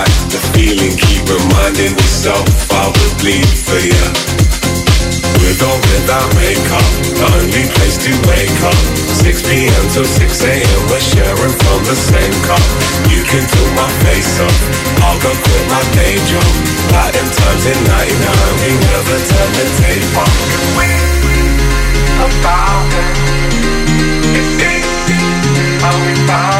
got the feeling, keep reminding myself I would bleed for ya, With or without makeup, the only place to wake up. 6 p.m. till 6 a.m. We're sharing from the same cup. You can fill my face up. I'll go quit my day job. Latin times in 99, we never turn the tape off. We about it. It's easy. Are we fine?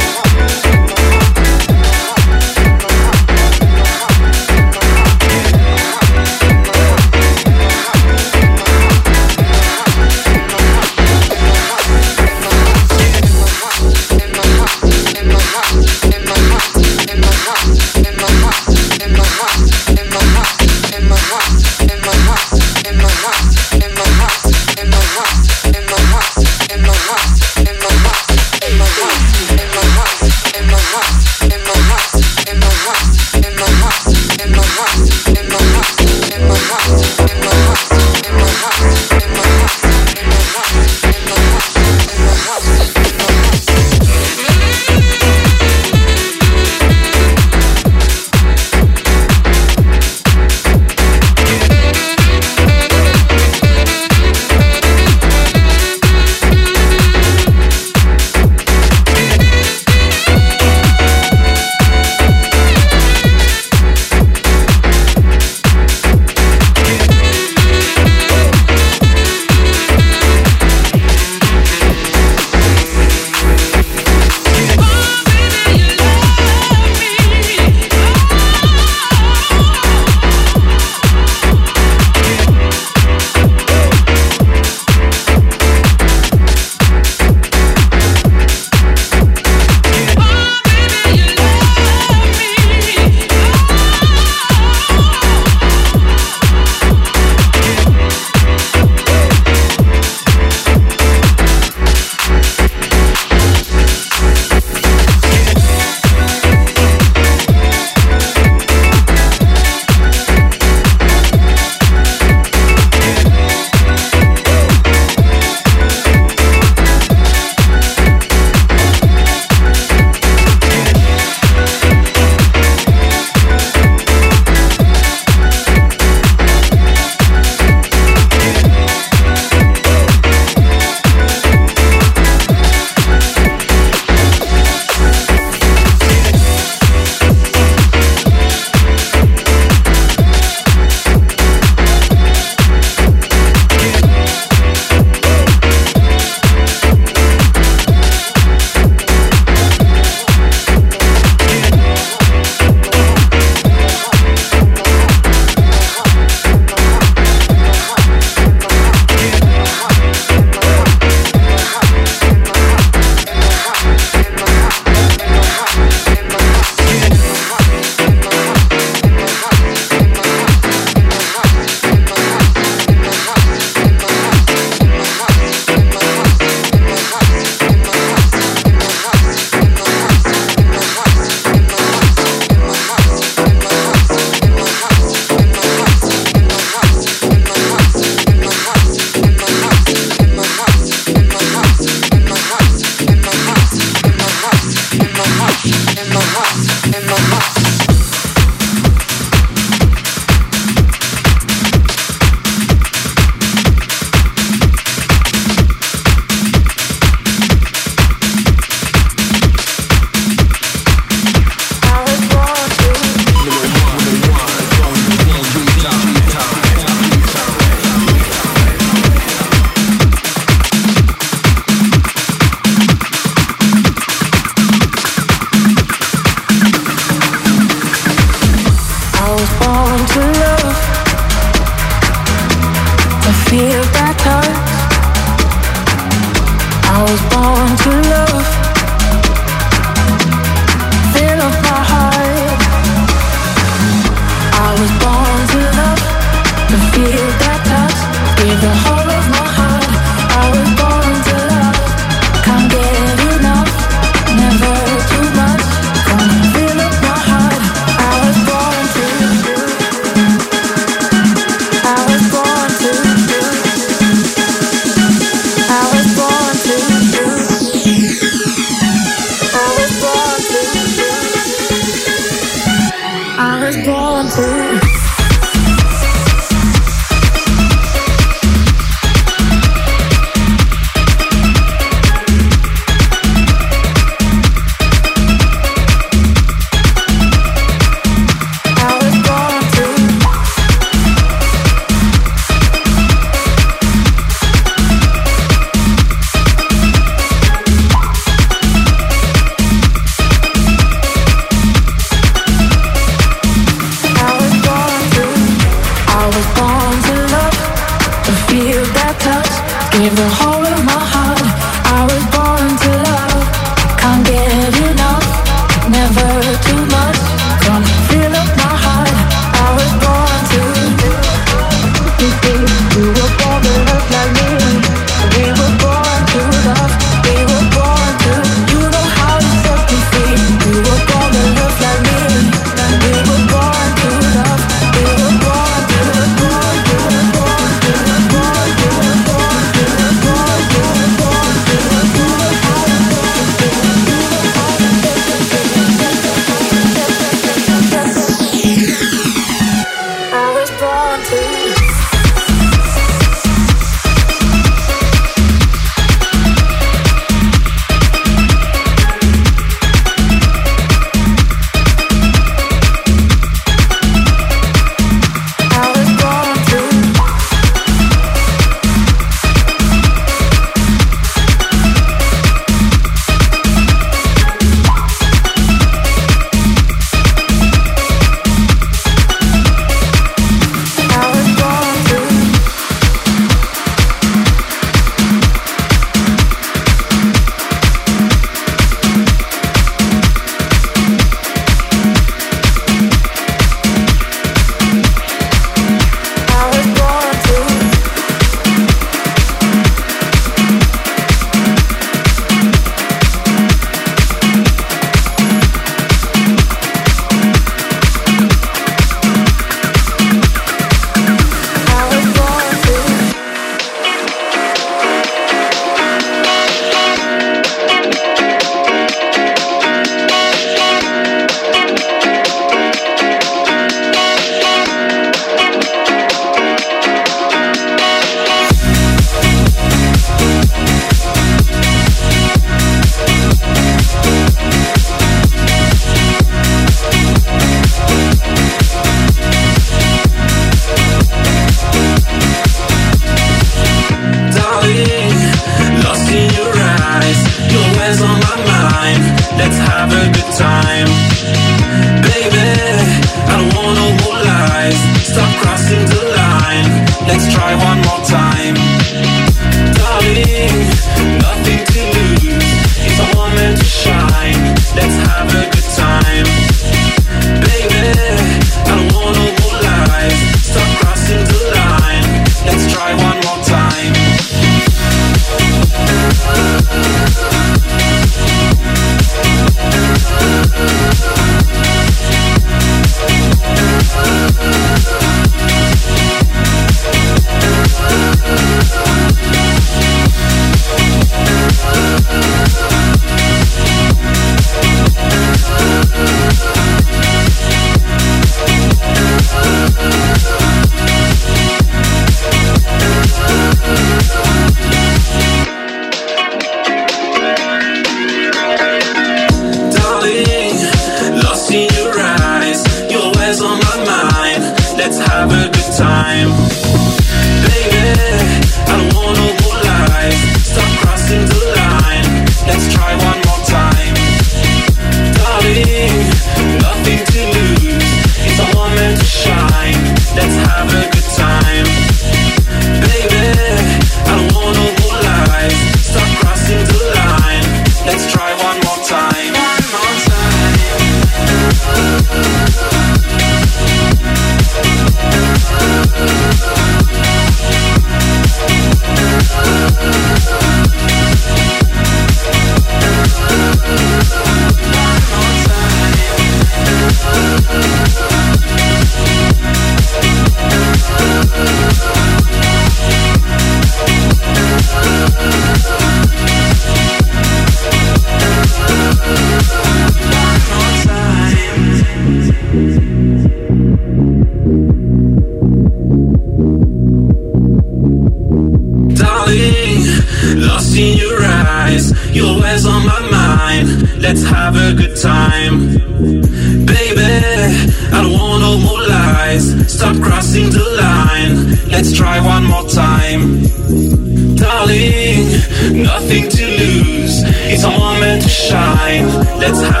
Let's have